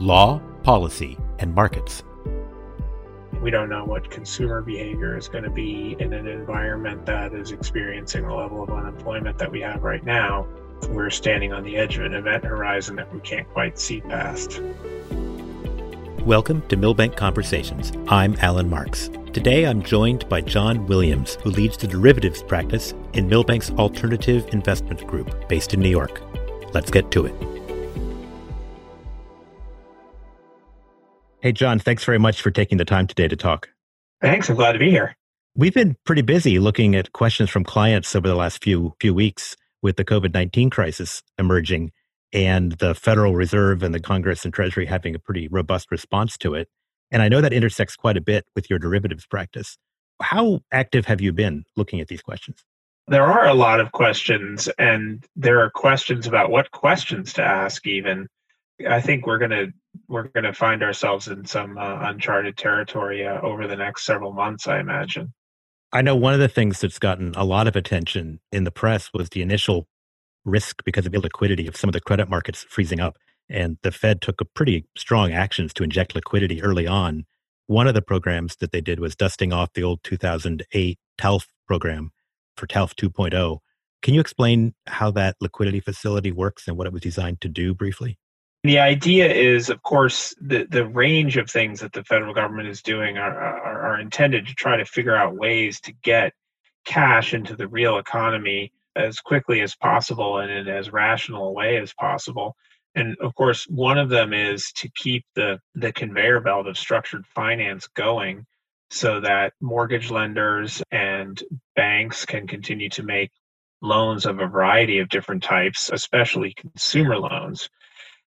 law, policy, and markets. We don't know what consumer behavior is going to be in an environment that is experiencing the level of unemployment that we have right now. We're standing on the edge of an event horizon that we can't quite see past. Welcome to Milbank Conversations. I'm Alan Marks. Today I'm joined by John Williams, who leads the derivatives practice in Milbank's Alternative Investment Group based in New York. Let's get to it. Hey, John, thanks very much for taking the time today to talk. Thanks. I'm glad to be here. We've been pretty busy looking at questions from clients over the last few few weeks with the COVID 19 crisis emerging and the Federal Reserve and the Congress and Treasury having a pretty robust response to it. And I know that intersects quite a bit with your derivatives practice. How active have you been looking at these questions? There are a lot of questions, and there are questions about what questions to ask, even. I think we're gonna we're gonna find ourselves in some uh, uncharted territory uh, over the next several months. I imagine. I know one of the things that's gotten a lot of attention in the press was the initial risk because of illiquidity of some of the credit markets freezing up, and the Fed took a pretty strong actions to inject liquidity early on. One of the programs that they did was dusting off the old 2008 TALF program for TALF 2.0. Can you explain how that liquidity facility works and what it was designed to do briefly? The idea is, of course, the, the range of things that the federal government is doing are, are, are intended to try to figure out ways to get cash into the real economy as quickly as possible and in as rational a way as possible. And of course, one of them is to keep the, the conveyor belt of structured finance going so that mortgage lenders and banks can continue to make loans of a variety of different types, especially consumer loans.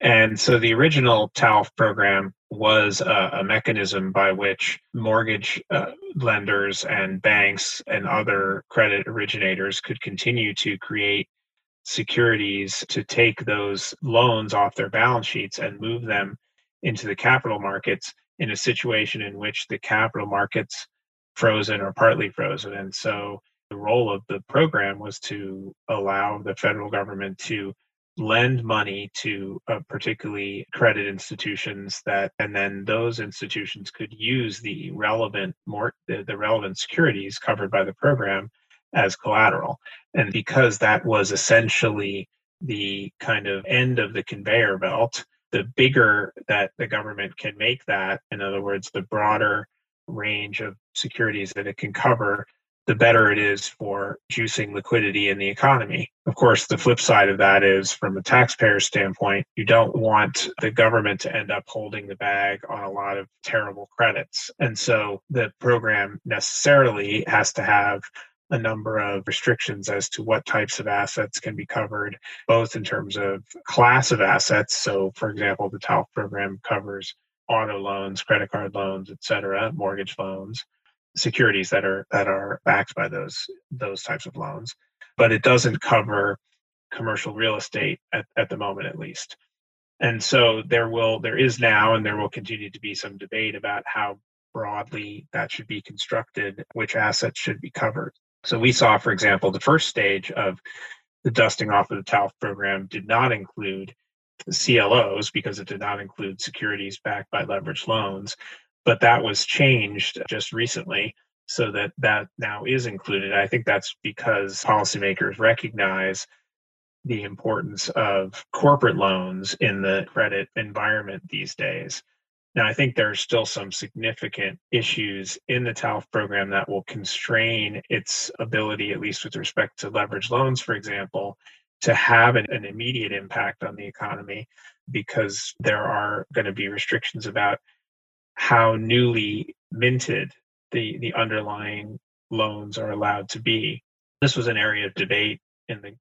And so the original TALF program was a, a mechanism by which mortgage uh, lenders and banks and other credit originators could continue to create securities to take those loans off their balance sheets and move them into the capital markets in a situation in which the capital markets frozen or partly frozen. And so the role of the program was to allow the federal government to lend money to uh, particularly credit institutions that and then those institutions could use the relevant more the, the relevant securities covered by the program as collateral. And because that was essentially the kind of end of the conveyor belt the bigger that the government can make that in other words the broader range of securities that it can cover the better it is for juicing liquidity in the economy. Of course, the flip side of that is from a taxpayer standpoint, you don't want the government to end up holding the bag on a lot of terrible credits. And so the program necessarily has to have a number of restrictions as to what types of assets can be covered, both in terms of class of assets. So, for example, the TALF program covers auto loans, credit card loans, et cetera, mortgage loans securities that are that are backed by those those types of loans but it doesn't cover commercial real estate at, at the moment at least. And so there will there is now and there will continue to be some debate about how broadly that should be constructed which assets should be covered. So we saw for example the first stage of the dusting off of the TALF program did not include CLOs because it did not include securities backed by leveraged loans but that was changed just recently so that that now is included. I think that's because policymakers recognize the importance of corporate loans in the credit environment these days. Now, I think there are still some significant issues in the TALF program that will constrain its ability, at least with respect to leverage loans, for example, to have an, an immediate impact on the economy because there are going to be restrictions about how newly minted the, the underlying loans are allowed to be. This was an area of debate in the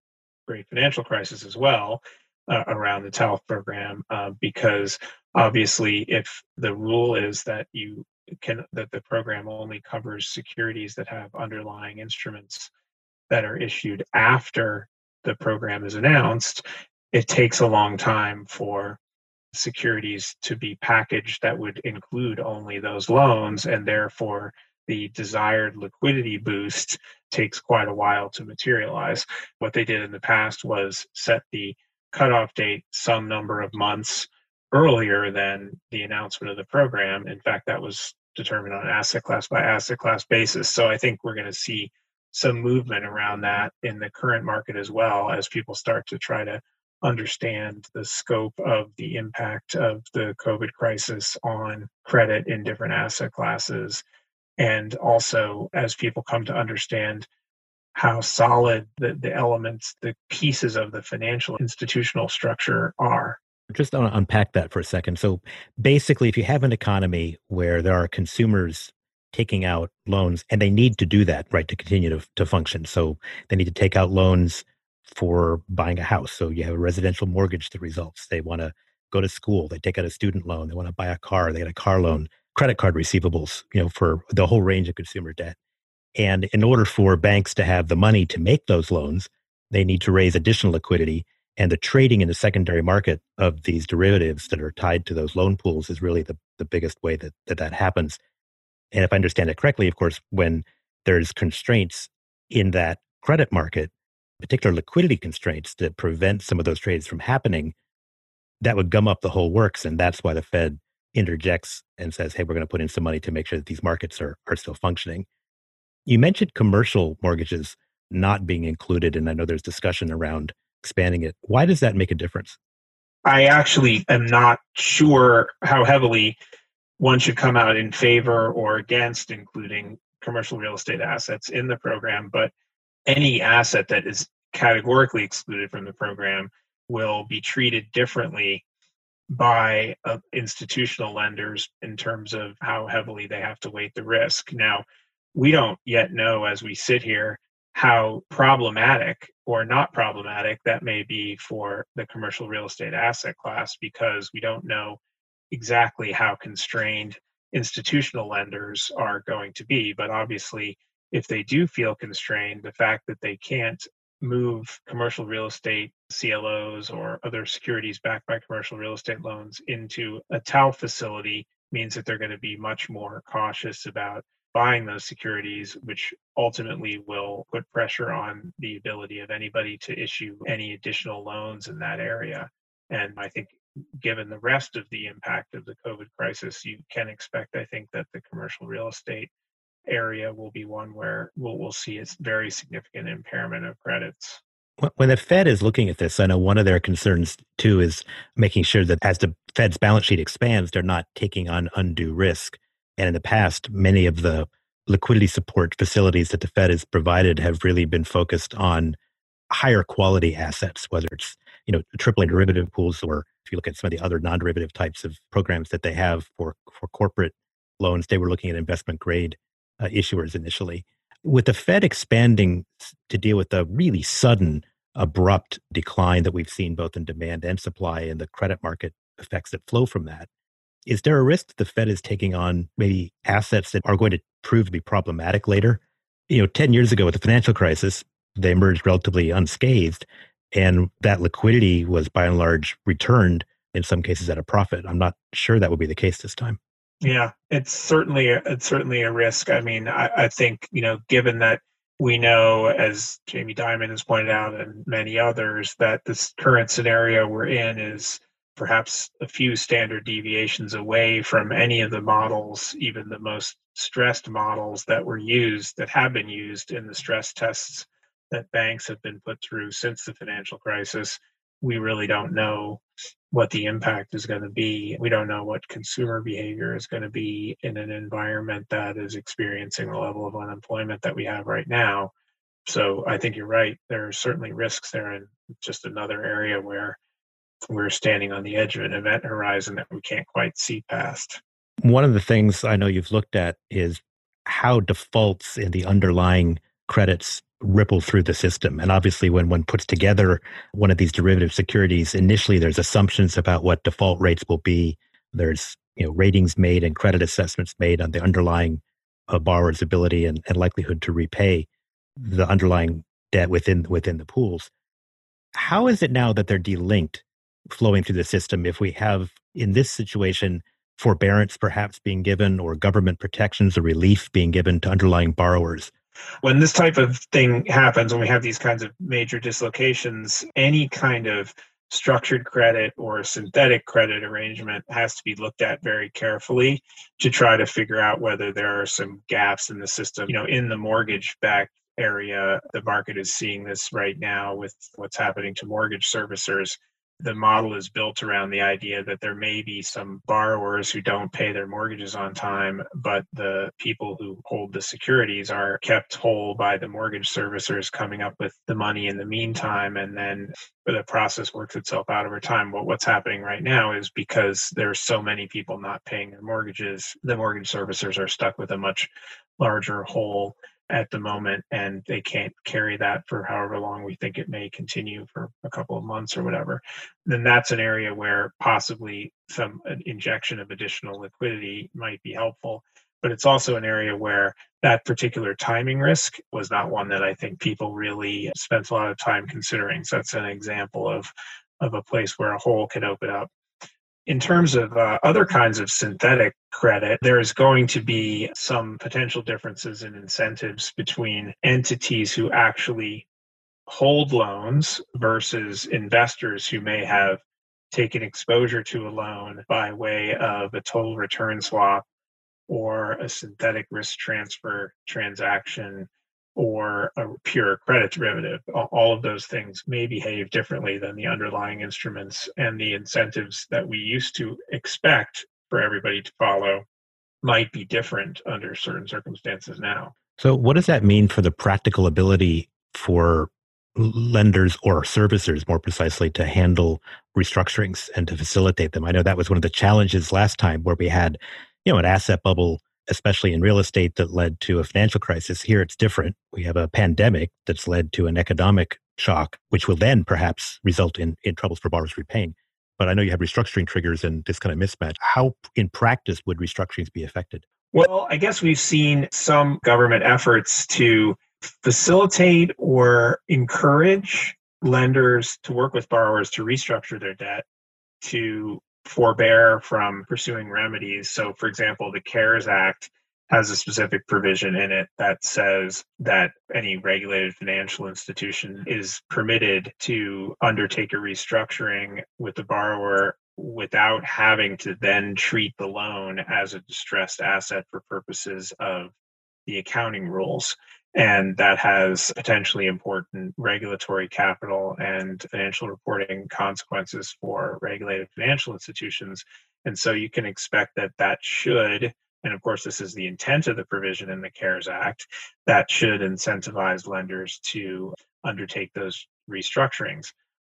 great financial crisis as well uh, around the TALF program uh, because obviously if the rule is that you can that the program only covers securities that have underlying instruments that are issued after the program is announced it takes a long time for securities to be packaged that would include only those loans and therefore the desired liquidity boost takes quite a while to materialize. What they did in the past was set the cutoff date some number of months earlier than the announcement of the program. In fact, that was determined on asset class by asset class basis. So I think we're going to see some movement around that in the current market as well as people start to try to understand the scope of the impact of the COVID crisis on credit in different asset classes. And also, as people come to understand how solid the, the elements, the pieces of the financial institutional structure are. Just to unpack that for a second. So basically, if you have an economy where there are consumers taking out loans and they need to do that, right, to continue to, to function. So they need to take out loans for buying a house. So you have a residential mortgage that results. They want to go to school. They take out a student loan. They want to buy a car. They get a car loan, credit card receivables, you know, for the whole range of consumer debt. And in order for banks to have the money to make those loans, they need to raise additional liquidity. And the trading in the secondary market of these derivatives that are tied to those loan pools is really the, the biggest way that, that that happens. And if I understand it correctly, of course, when there's constraints in that credit market, particular liquidity constraints that prevent some of those trades from happening, that would gum up the whole works. And that's why the Fed interjects and says, hey, we're going to put in some money to make sure that these markets are, are still functioning. You mentioned commercial mortgages not being included, and I know there's discussion around expanding it. Why does that make a difference? I actually am not sure how heavily one should come out in favor or against including commercial real estate assets in the program, but any asset that is categorically excluded from the program will be treated differently by uh, institutional lenders in terms of how heavily they have to weight the risk. Now, we don't yet know as we sit here how problematic or not problematic that may be for the commercial real estate asset class because we don't know exactly how constrained institutional lenders are going to be. But obviously, if they do feel constrained, the fact that they can't move commercial real estate CLOs or other securities backed by commercial real estate loans into a TALF facility means that they're going to be much more cautious about buying those securities, which ultimately will put pressure on the ability of anybody to issue any additional loans in that area. And I think given the rest of the impact of the COVID crisis, you can expect, I think, that the commercial real estate area will be one where we'll, we'll see a very significant impairment of credits. When the Fed is looking at this, I know one of their concerns too is making sure that as the Fed's balance sheet expands, they're not taking on undue risk. And in the past, many of the liquidity support facilities that the Fed has provided have really been focused on higher quality assets, whether it's you know AAA derivative pools or if you look at some of the other non-derivative types of programs that they have for for corporate loans, they were looking at investment grade uh, issuers initially. With the Fed expanding to deal with the really sudden, abrupt decline that we've seen both in demand and supply and the credit market effects that flow from that, is there a risk that the Fed is taking on maybe assets that are going to prove to be problematic later? You know, 10 years ago with the financial crisis, they emerged relatively unscathed, and that liquidity was by and large returned in some cases at a profit. I'm not sure that would be the case this time. Yeah, it's certainly it's certainly a risk. I mean, I, I think you know, given that we know, as Jamie Dimon has pointed out, and many others, that this current scenario we're in is perhaps a few standard deviations away from any of the models, even the most stressed models that were used, that have been used in the stress tests that banks have been put through since the financial crisis. We really don't know what the impact is going to be. We don't know what consumer behavior is going to be in an environment that is experiencing the level of unemployment that we have right now. So I think you're right. There are certainly risks there, and just another area where we're standing on the edge of an event horizon that we can't quite see past. One of the things I know you've looked at is how defaults in the underlying credits ripple through the system. And obviously, when one puts together one of these derivative securities, initially there's assumptions about what default rates will be. There's you know ratings made and credit assessments made on the underlying uh, borrower's ability and, and likelihood to repay the underlying debt within within the pools. How is it now that they're delinked flowing through the system if we have in this situation forbearance perhaps being given or government protections or relief being given to underlying borrowers when this type of thing happens when we have these kinds of major dislocations any kind of structured credit or synthetic credit arrangement has to be looked at very carefully to try to figure out whether there are some gaps in the system. You know, in the mortgage backed area, the market is seeing this right now with what's happening to mortgage servicers the model is built around the idea that there may be some borrowers who don't pay their mortgages on time, but the people who hold the securities are kept whole by the mortgage servicers coming up with the money in the meantime. And then the process works itself out over time. But what's happening right now is because there's so many people not paying their mortgages, the mortgage servicers are stuck with a much larger hole at the moment and they can't carry that for however long we think it may continue for a couple of months or whatever then that's an area where possibly some injection of additional liquidity might be helpful. But it's also an area where that particular timing risk was not one that i think people really spent a lot of time considering. So that's an example of of a place where a hole could open up in terms of uh, other kinds of synthetic credit, there is going to be some potential differences in incentives between entities who actually hold loans versus investors who may have taken exposure to a loan by way of a total return swap or a synthetic risk transfer transaction or a pure credit derivative. All of those things may behave differently than the underlying instruments, and the incentives that we used to expect for everybody to follow might be different under certain circumstances now. So, what does that mean for the practical ability for lenders or servicers, more precisely, to handle restructurings and to facilitate them? I know that was one of the challenges last time where we had, you know, an asset bubble especially in real estate, that led to a financial crisis. Here it's different. We have a pandemic that's led to an economic shock, which will then perhaps result in, in troubles for borrowers repaying. But I know you have restructuring triggers and this kind of mismatch. How, in practice, would restructurings be affected? Well, I guess we've seen some government efforts to facilitate or encourage lenders to work with borrowers to restructure their debt to forbear from pursuing remedies. So, for example, the CARES Act has a specific provision in it that says that any regulated financial institution is permitted to undertake a restructuring with the borrower without having to then treat the loan as a distressed asset for purposes of the accounting rules and that has potentially important regulatory capital and financial reporting consequences for regulated financial institutions. And so you can expect that that should, and of course, this is the intent of the provision in the CARES Act, that should incentivize lenders to undertake those restructurings.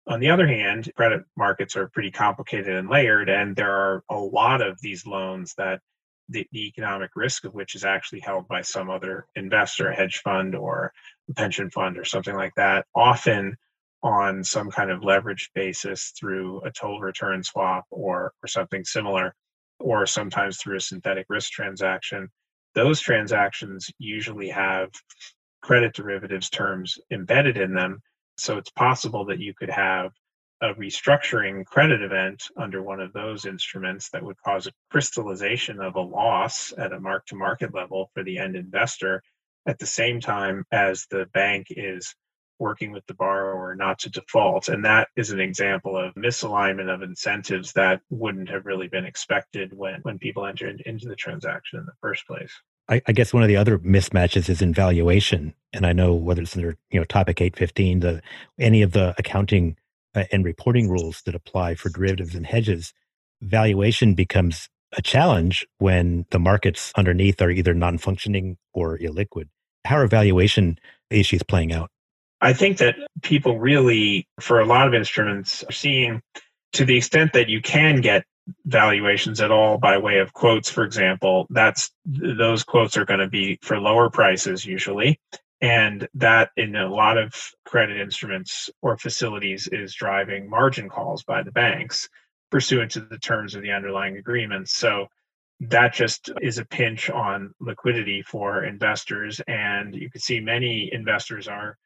On the other hand, credit markets are pretty complicated and layered, and there are a lot of these loans that the, the economic risk of which is actually held by some other investor, hedge fund or pension fund or something like that, often on some kind of leveraged basis through a total return swap or, or something similar, or sometimes through a synthetic risk transaction. Those transactions usually have credit derivatives terms embedded in them. So it's possible that you could have a restructuring credit event under one of those instruments that would cause a crystallization of a loss at a mark to market level for the end investor at the same time as the bank is working with the borrower not to default. And that is an example of misalignment of incentives that wouldn't have really been expected when, when people entered into the transaction in the first place. I, I, guess one of the other mismatches is in valuation. And I know whether it's under, you know, topic 815, the any of the accounting Uh, and reporting rules that apply for derivatives and hedges, valuation becomes a challenge when the markets underneath are either non functioning or illiquid. How are valuation issues playing out? I think that people really, for a lot of instruments, are seeing to the extent that you can get valuations at all by way of quotes, for example, that's those quotes are going to be for lower prices usually. And that in a lot of credit instruments or facilities is driving margin calls by the banks pursuant to the terms of the underlying agreements. So that just is a pinch on liquidity for investors. And you can see many investors are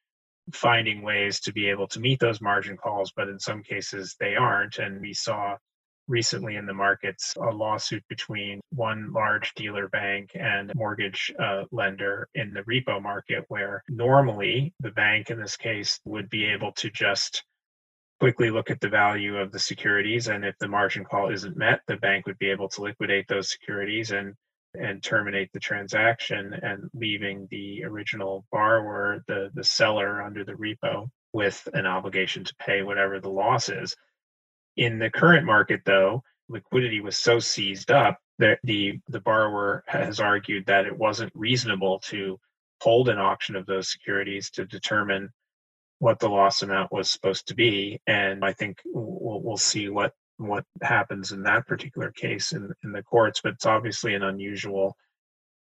finding ways to be able to meet those margin calls, but in some cases they aren't. And we saw recently in the markets a lawsuit between one large dealer bank and mortgage uh, lender in the repo market, where normally the bank in this case would be able to just quickly look at the value of the securities. And if the margin call isn't met, the bank would be able to liquidate those securities and and terminate the transaction and leaving the original borrower, the, the seller under the repo, with an obligation to pay whatever the loss is. In the current market, though, liquidity was so seized up that the, the borrower has argued that it wasn't reasonable to hold an auction of those securities to determine what the loss amount was supposed to be. And I think we'll, we'll see what what happens in that particular case in, in the courts. But it's obviously an unusual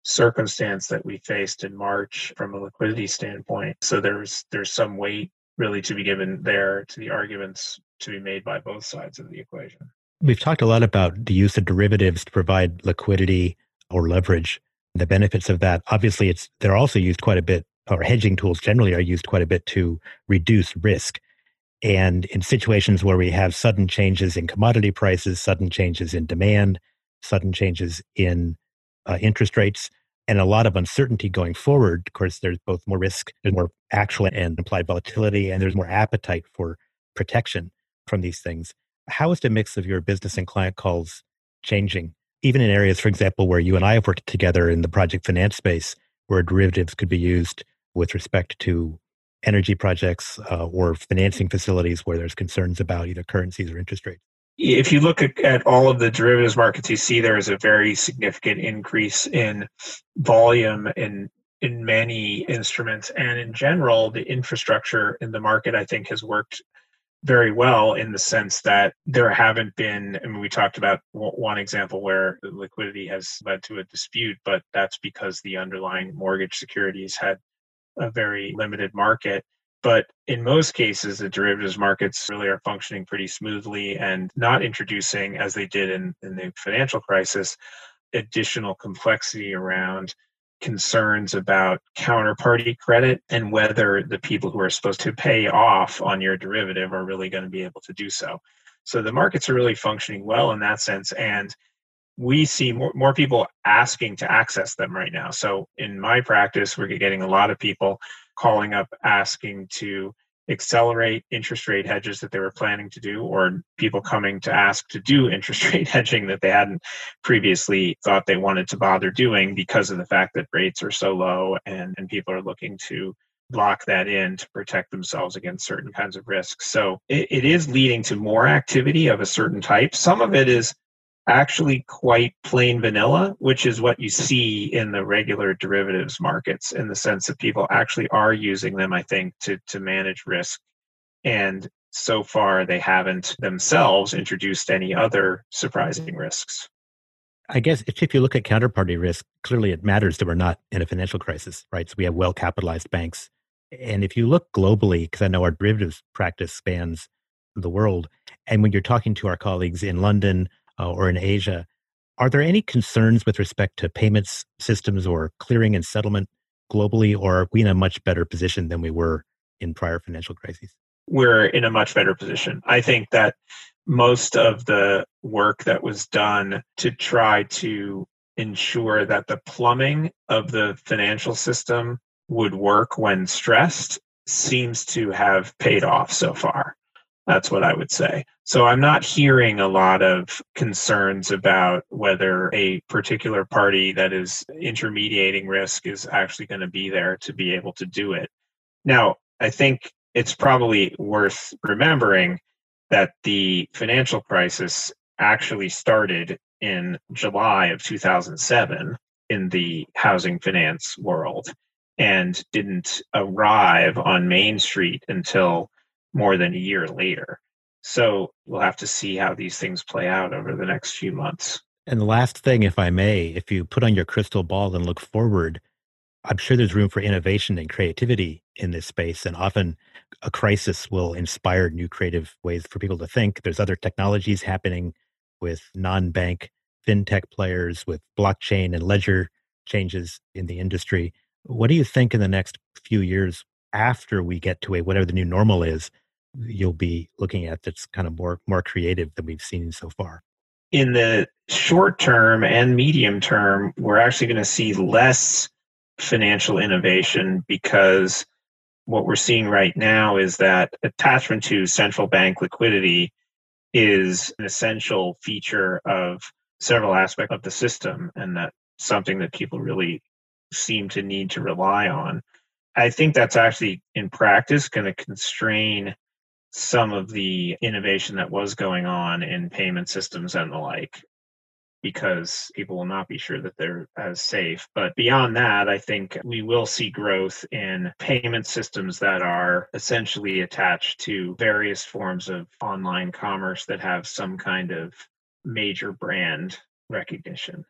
circumstance that we faced in March from a liquidity standpoint. So there's there's some weight really to be given there to the arguments to be made by both sides of the equation. We've talked a lot about the use of derivatives to provide liquidity or leverage, the benefits of that. Obviously, it's they're also used quite a bit or hedging tools generally are used quite a bit to reduce risk. And in situations where we have sudden changes in commodity prices, sudden changes in demand, sudden changes in uh, interest rates, and a lot of uncertainty going forward, of course, there's both more risk, there's more actual and implied volatility, and there's more appetite for protection from these things. How is the mix of your business and client calls changing? Even in areas, for example, where you and I have worked together in the project finance space, where derivatives could be used with respect to energy projects uh, or financing facilities where there's concerns about either currencies or interest rates? If you look at, at all of the derivatives markets, you see there is a very significant increase in volume in in many instruments, and in general, the infrastructure in the market I think has worked very well in the sense that there haven't been I mean we talked about one example where liquidity has led to a dispute but that's because the underlying mortgage securities had a very limited market. But in most cases, the derivatives markets really are functioning pretty smoothly and not introducing, as they did in, in the financial crisis, additional complexity around concerns about counterparty credit and whether the people who are supposed to pay off on your derivative are really going to be able to do so. So the markets are really functioning well in that sense. And we see more, more people asking to access them right now. So in my practice, we're getting a lot of people calling up asking to accelerate interest rate hedges that they were planning to do, or people coming to ask to do interest rate hedging that they hadn't previously thought they wanted to bother doing because of the fact that rates are so low and, and people are looking to lock that in to protect themselves against certain kinds of risks. So it, it is leading to more activity of a certain type. Some of it is actually quite plain vanilla, which is what you see in the regular derivatives markets in the sense that people actually are using them, I think, to, to manage risk. And so far, they haven't themselves introduced any other surprising risks. I guess if you look at counterparty risk, clearly it matters that we're not in a financial crisis, right? So we have well capitalized banks. And if you look globally, because I know our derivatives practice spans the world, and when you're talking to our colleagues in London, uh, or in Asia. Are there any concerns with respect to payments systems or clearing and settlement globally, or are we in a much better position than we were in prior financial crises? We're in a much better position. I think that most of the work that was done to try to ensure that the plumbing of the financial system would work when stressed seems to have paid off so far. That's what I would say. So I'm not hearing a lot of concerns about whether a particular party that is intermediating risk is actually going to be there to be able to do it. Now, I think it's probably worth remembering that the financial crisis actually started in July of 2007 in the housing finance world and didn't arrive on Main Street until more than a year later. So we'll have to see how these things play out over the next few months. And the last thing, if I may, if you put on your crystal ball and look forward, I'm sure there's room for innovation and creativity in this space. And often a crisis will inspire new creative ways for people to think. There's other technologies happening with non bank fintech players, with blockchain and ledger changes in the industry. What do you think in the next few years after we get to a whatever the new normal is, you'll be looking at that's kind of more more creative than we've seen so far? In the short term and medium term, we're actually going to see less financial innovation because what we're seeing right now is that attachment to central bank liquidity is an essential feature of several aspects of the system and that something that people really seem to need to rely on. I think that's actually in practice going to constrain some of the innovation that was going on in payment systems and the like because people will not be sure that they're as safe. But beyond that, I think we will see growth in payment systems that are essentially attached to various forms of online commerce that have some kind of major brand recognition.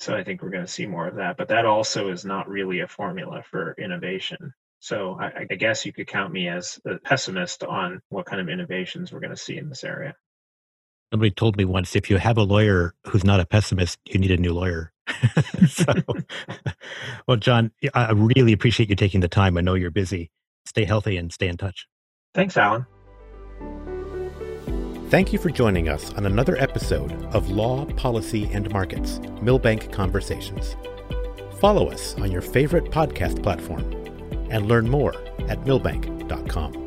So I think we're going to see more of that. But that also is not really a formula for innovation. So I, I guess you could count me as a pessimist on what kind of innovations we're going to see in this area. Somebody told me once if you have a lawyer who's not a pessimist, you need a new lawyer. so, well, John, I really appreciate you taking the time. I know you're busy. Stay healthy and stay in touch. Thanks, Alan. Thank you for joining us on another episode of Law, Policy, and Markets Milbank Conversations. Follow us on your favorite podcast platform and learn more at milbank.com.